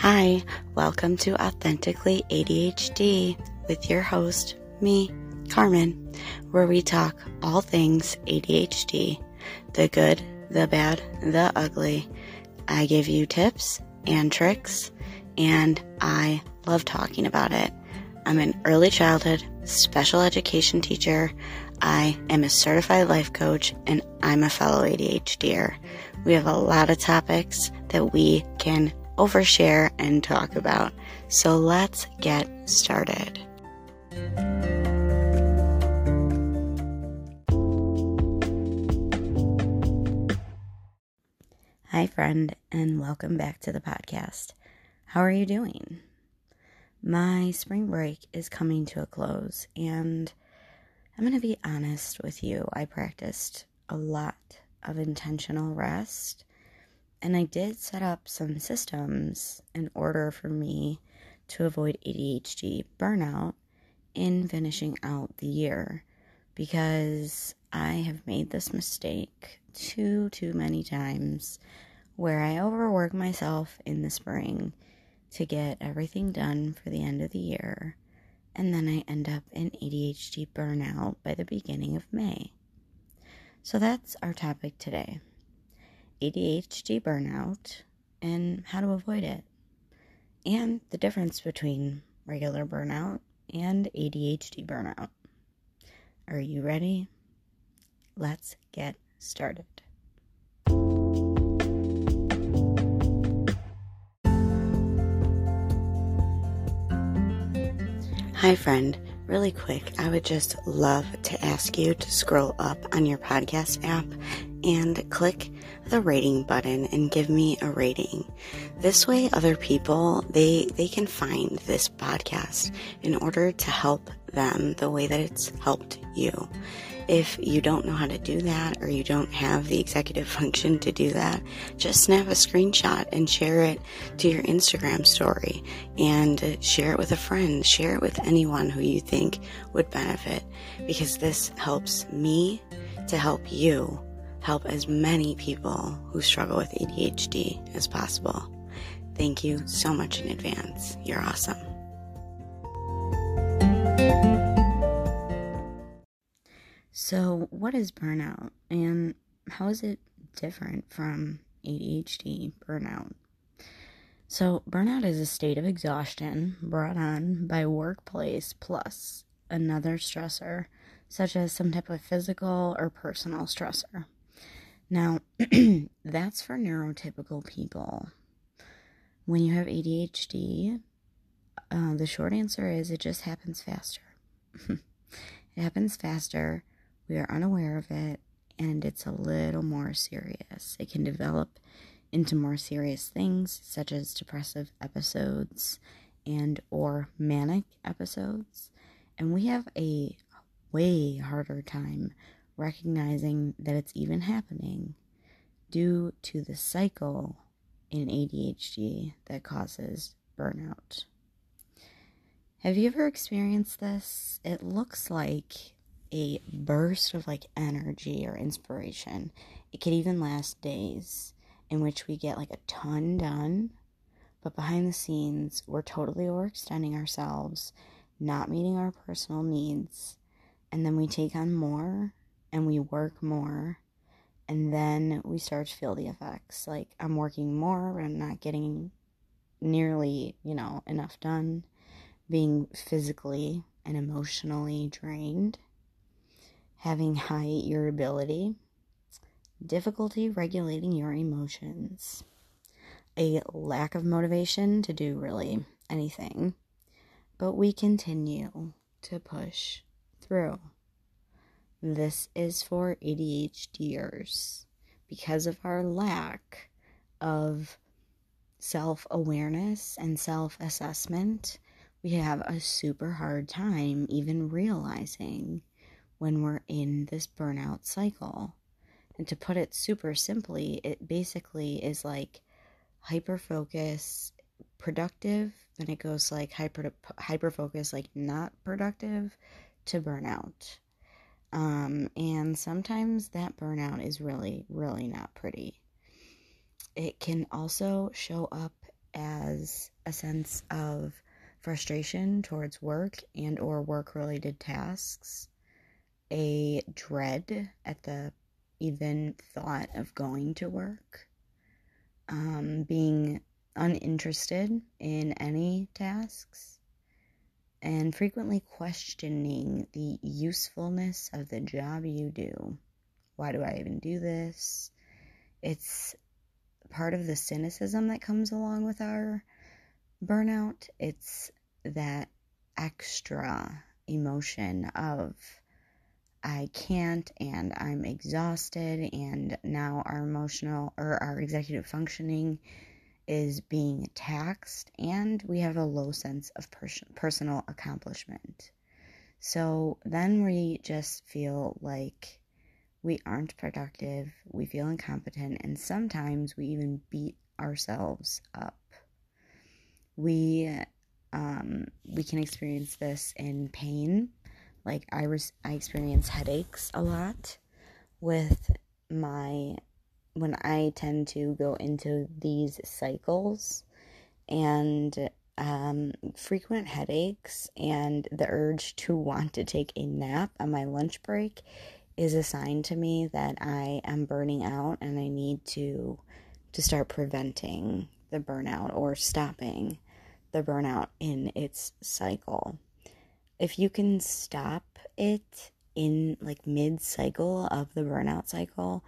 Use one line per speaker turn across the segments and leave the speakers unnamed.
Hi, welcome to Authentically ADHD with your host, me, Carmen, where we talk all things ADHD the good, the bad, the ugly. I give you tips and tricks, and I love talking about it. I'm an early childhood special education teacher. I am a certified life coach, and I'm a fellow ADHDer. We have a lot of topics that we can overshare and talk about. So let's get started. Hi, friend, and welcome back to the podcast. How are you doing? My spring break is coming to a close, and I'm going to be honest with you. I practiced a lot of intentional rest and I did set up some systems in order for me to avoid ADHD burnout in finishing out the year because I have made this mistake too, too many times where I overwork myself in the spring to get everything done for the end of the year, and then I end up in ADHD burnout by the beginning of May. So that's our topic today. ADHD burnout and how to avoid it, and the difference between regular burnout and ADHD burnout. Are you ready? Let's get started. Hi, friend. Really quick, I would just love to ask you to scroll up on your podcast app and click the rating button and give me a rating. This way other people they they can find this podcast in order to help them the way that it's helped you. If you don't know how to do that or you don't have the executive function to do that, just snap a screenshot and share it to your Instagram story and share it with a friend, share it with anyone who you think would benefit because this helps me to help you help as many people who struggle with ADHD as possible. Thank you so much in advance. You're awesome. So, what is burnout and how is it different from ADHD burnout? So, burnout is a state of exhaustion brought on by workplace plus another stressor, such as some type of physical or personal stressor. Now, that's for neurotypical people. When you have ADHD, uh, the short answer is it just happens faster. it happens faster. We are unaware of it, and it's a little more serious. It can develop into more serious things such as depressive episodes and or manic episodes and we have a way harder time recognizing that it's even happening due to the cycle in ADHD that causes burnout. Have you ever experienced this? It looks like a burst of like energy or inspiration. It could even last days in which we get like a ton done, but behind the scenes, we're totally overextending ourselves, not meeting our personal needs, and then we take on more and we work more and then we start to feel the effects. Like i'm working more but i'm not getting nearly you know enough done being physically and emotionally drained having high irritability difficulty regulating your emotions a lack of motivation to do really anything. But we continue to push through this is for ADHDers because of our lack of self awareness and self assessment. We have a super hard time even realizing when we're in this burnout cycle. And to put it super simply, it basically is like hyper focus, productive, then it goes like hyper hyper focus, like not productive, to burnout. Um, and sometimes that burnout is really, really not pretty. It can also show up as a sense of frustration towards work and or work related tasks, a dread at the even thought of going to work, um, being uninterested in any tasks, and frequently questioning the usefulness of the job you do. Why do I even do this? It's part of the cynicism that comes along with our burnout. It's that extra emotion of I can't and I'm exhausted, and now our emotional or our executive functioning is being taxed, and we have a low sense of pers- personal accomplishment. So then we just feel like we aren't productive, we feel incompetent, and sometimes we even beat ourselves up. We um, we can experience this in pain like I res- I experience headaches a lot with my when I tend to go into these cycles and um, frequent headaches and the urge to want to take a nap on my lunch break is a sign to me that I am burning out and I need to to start preventing the burnout or stopping the burnout in its cycle. If you can stop it in like mid cycle of the burnout cycle,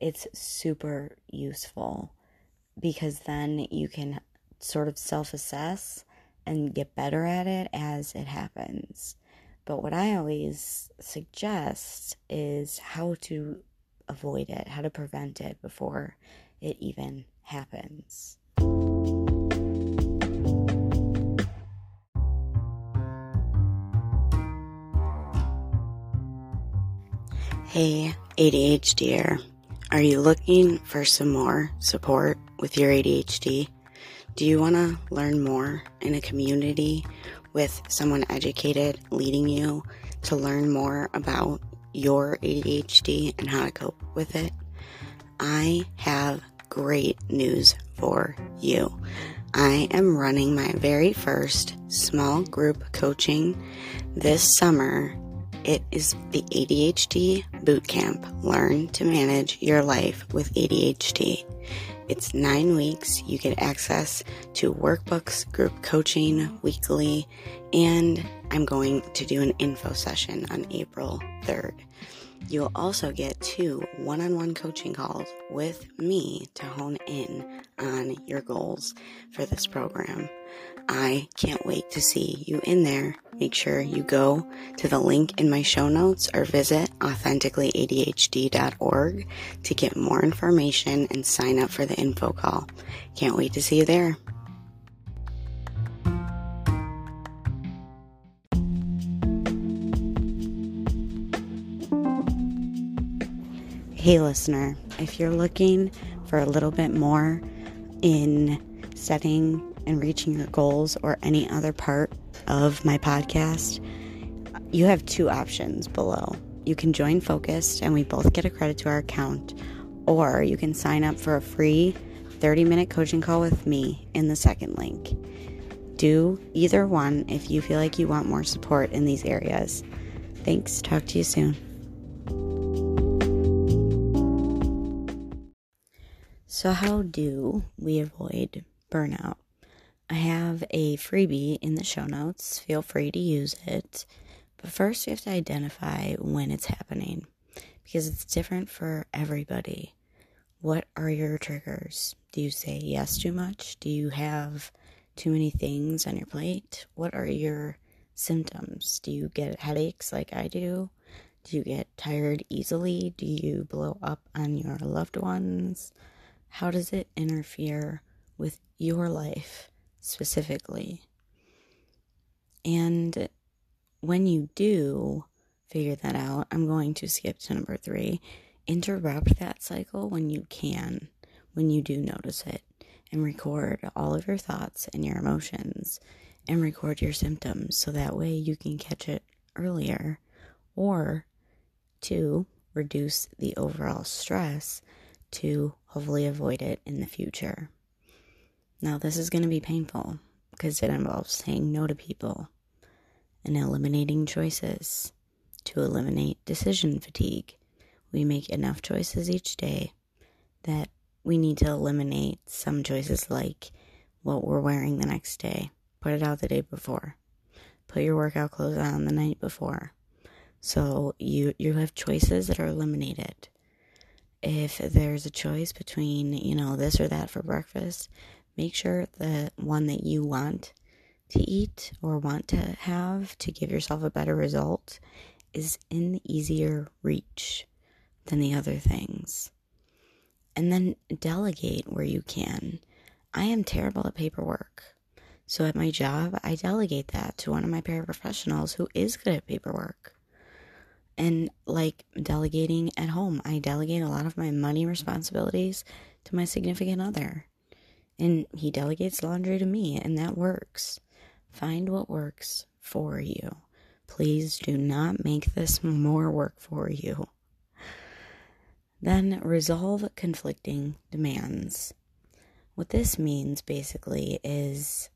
it's super useful because then you can sort of self assess and get better at it as it happens. But what I always suggest is how to avoid it, how to prevent it before it even happens. Hey, ADHDer. Are you looking for some more support with your ADHD? Do you want to learn more in a community with someone educated leading you to learn more about your ADHD and how to cope with it? I have great news for you. I am running my very first small group coaching this summer it is the ADHD Bootcamp. Learn to manage your life with ADHD. It's nine weeks. You get access to workbooks, group coaching weekly, and I'm going to do an info session on April 3rd. You'll also get two one on one coaching calls with me to hone in on your goals for this program. I can't wait to see you in there. Make sure you go to the link in my show notes or visit authenticallyadhd.org to get more information and sign up for the info call. Can't wait to see you there. Hey, listener, if you're looking for a little bit more in setting and reaching your goals or any other part of my podcast, you have two options below. You can join Focused and we both get a credit to our account, or you can sign up for a free 30 minute coaching call with me in the second link. Do either one if you feel like you want more support in these areas. Thanks. Talk to you soon. So, how do we avoid burnout? I have a freebie in the show notes. Feel free to use it. But first, you have to identify when it's happening because it's different for everybody. What are your triggers? Do you say yes too much? Do you have too many things on your plate? What are your symptoms? Do you get headaches like I do? Do you get tired easily? Do you blow up on your loved ones? How does it interfere with your life specifically? And when you do figure that out, I'm going to skip to number three. Interrupt that cycle when you can, when you do notice it, and record all of your thoughts and your emotions and record your symptoms so that way you can catch it earlier. Or, to reduce the overall stress to hopefully avoid it in the future. Now, this is going to be painful because it involves saying no to people and eliminating choices to eliminate decision fatigue. We make enough choices each day that we need to eliminate some choices like what we're wearing the next day. Put it out the day before. Put your workout clothes on the night before. So you you have choices that are eliminated. If there's a choice between, you know, this or that for breakfast, make sure the one that you want to eat or want to have to give yourself a better result is in easier reach than the other things. And then delegate where you can. I am terrible at paperwork. So at my job, I delegate that to one of my paraprofessionals who is good at paperwork. And like delegating at home, I delegate a lot of my money responsibilities to my significant other. And he delegates laundry to me, and that works. Find what works for you. Please do not make this more work for you. Then resolve conflicting demands. What this means basically is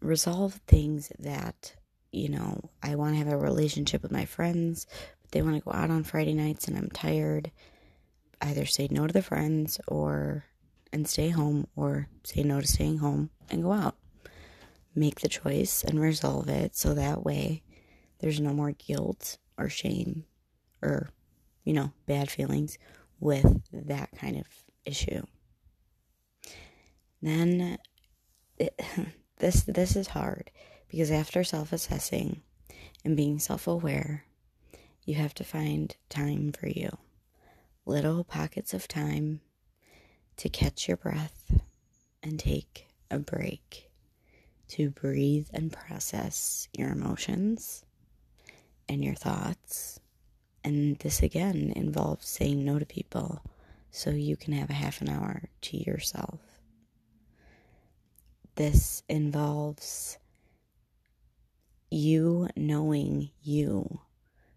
resolve things that, you know, I want to have a relationship with my friends, but they want to go out on Friday nights and I'm tired. Either say no to the friends or and stay home or say no to staying home and go out. Make the choice and resolve it so that way there's no more guilt or shame or, you know, bad feelings with that kind of issue. Then it, this this is hard because after self-assessing and being self-aware, you have to find time for you. Little pockets of time to catch your breath and take a break, to breathe and process your emotions and your thoughts. And this again involves saying no to people so you can have a half an hour to yourself. This involves you knowing you.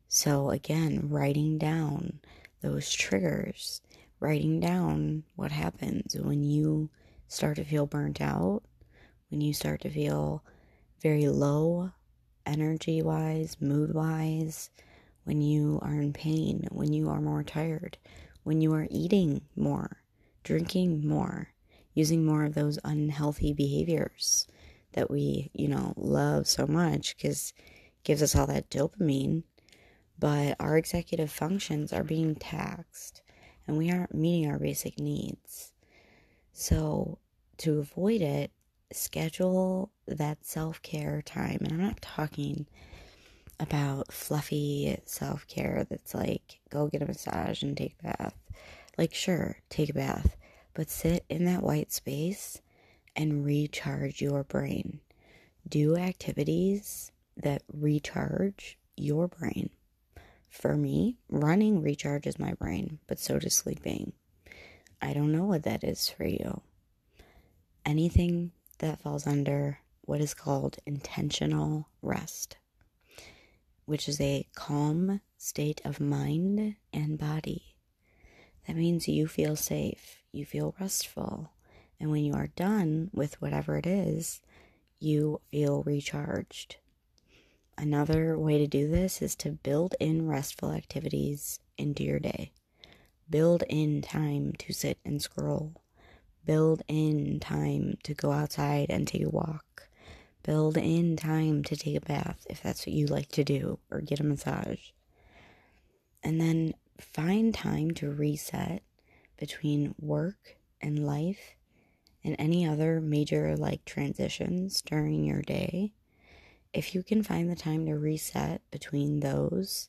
So, again, writing down those triggers writing down what happens when you start to feel burnt out, when you start to feel very low energy wise, mood wise, when you are in pain, when you are more tired, when you are eating more, drinking more, using more of those unhealthy behaviors that we, you know, love so much because gives us all that dopamine, but our executive functions are being taxed and we aren't meeting our basic needs. So, to avoid it, schedule that self care time. And I'm not talking about fluffy self care that's like go get a massage and take a bath. Like, sure, take a bath, but sit in that white space and recharge your brain. Do activities that recharge your brain. For me, running recharges my brain, but so does sleeping. I don't know what that is for you. Anything that falls under what is called intentional rest, which is a calm state of mind and body. That means you feel safe, you feel restful, and when you are done with whatever it is, you feel recharged. Another way to do this is to build in restful activities into your day. Build in time to sit and scroll. Build in time to go outside and take a walk. Build in time to take a bath if that's what you like to do, or get a massage. And then find time to reset between work and life and any other major like transitions during your day if you can find the time to reset between those,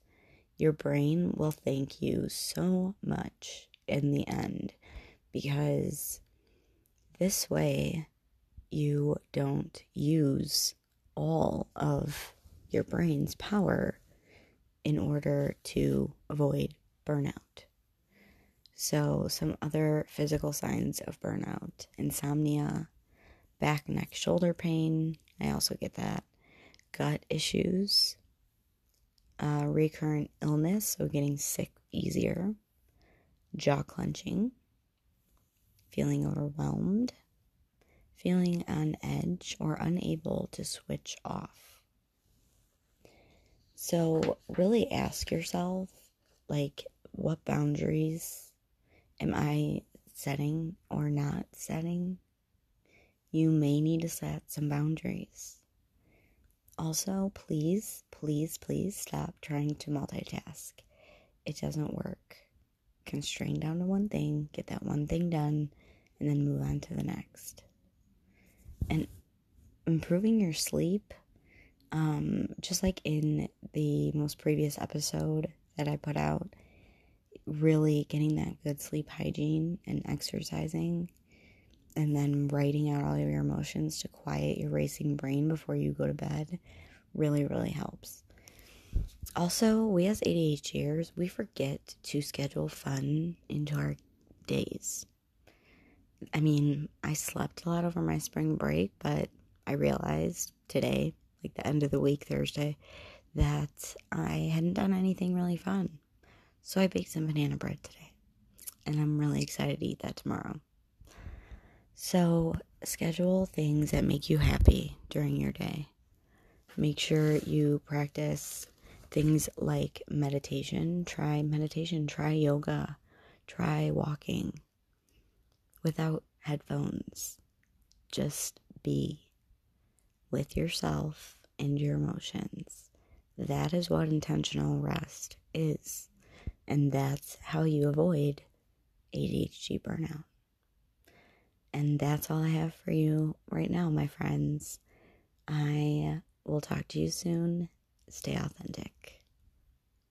your brain will thank you so much in the end because this way you don't use all of your brain's power in order to avoid burnout. So, some other physical signs of burnout insomnia, back, neck, shoulder pain. I also get that gut issues, uh, recurrent illness, so getting sick easier, jaw clenching, feeling overwhelmed, feeling on edge or unable to switch off. So, really ask yourself like, what boundaries am I setting or not setting? You may need to set some boundaries. Also, please, please, please stop trying to multitask. It doesn't work. Constrain down to one thing, get that one thing done, and then move on to the next. And improving your sleep, um, just like in the most previous episode that I put out, really getting that good sleep hygiene and exercising, and then writing out all of your emotions to quiet your racing brain before you go to bed really, really helps. Also, we as ADHDers, we forget to schedule fun into our days. I mean, I slept a lot over my spring break, but I realized today, like the end of the week, Thursday, that I hadn't done anything really fun. So I baked some banana bread today. And I'm really excited to eat that tomorrow. So schedule things that make you happy during your day. Make sure you practice things like meditation. Try meditation, try yoga, try walking without headphones. Just be with yourself and your emotions. That is what intentional rest is. And that's how you avoid ADHD burnout. And that's all I have for you right now, my friends. I will talk to you soon. Stay authentic.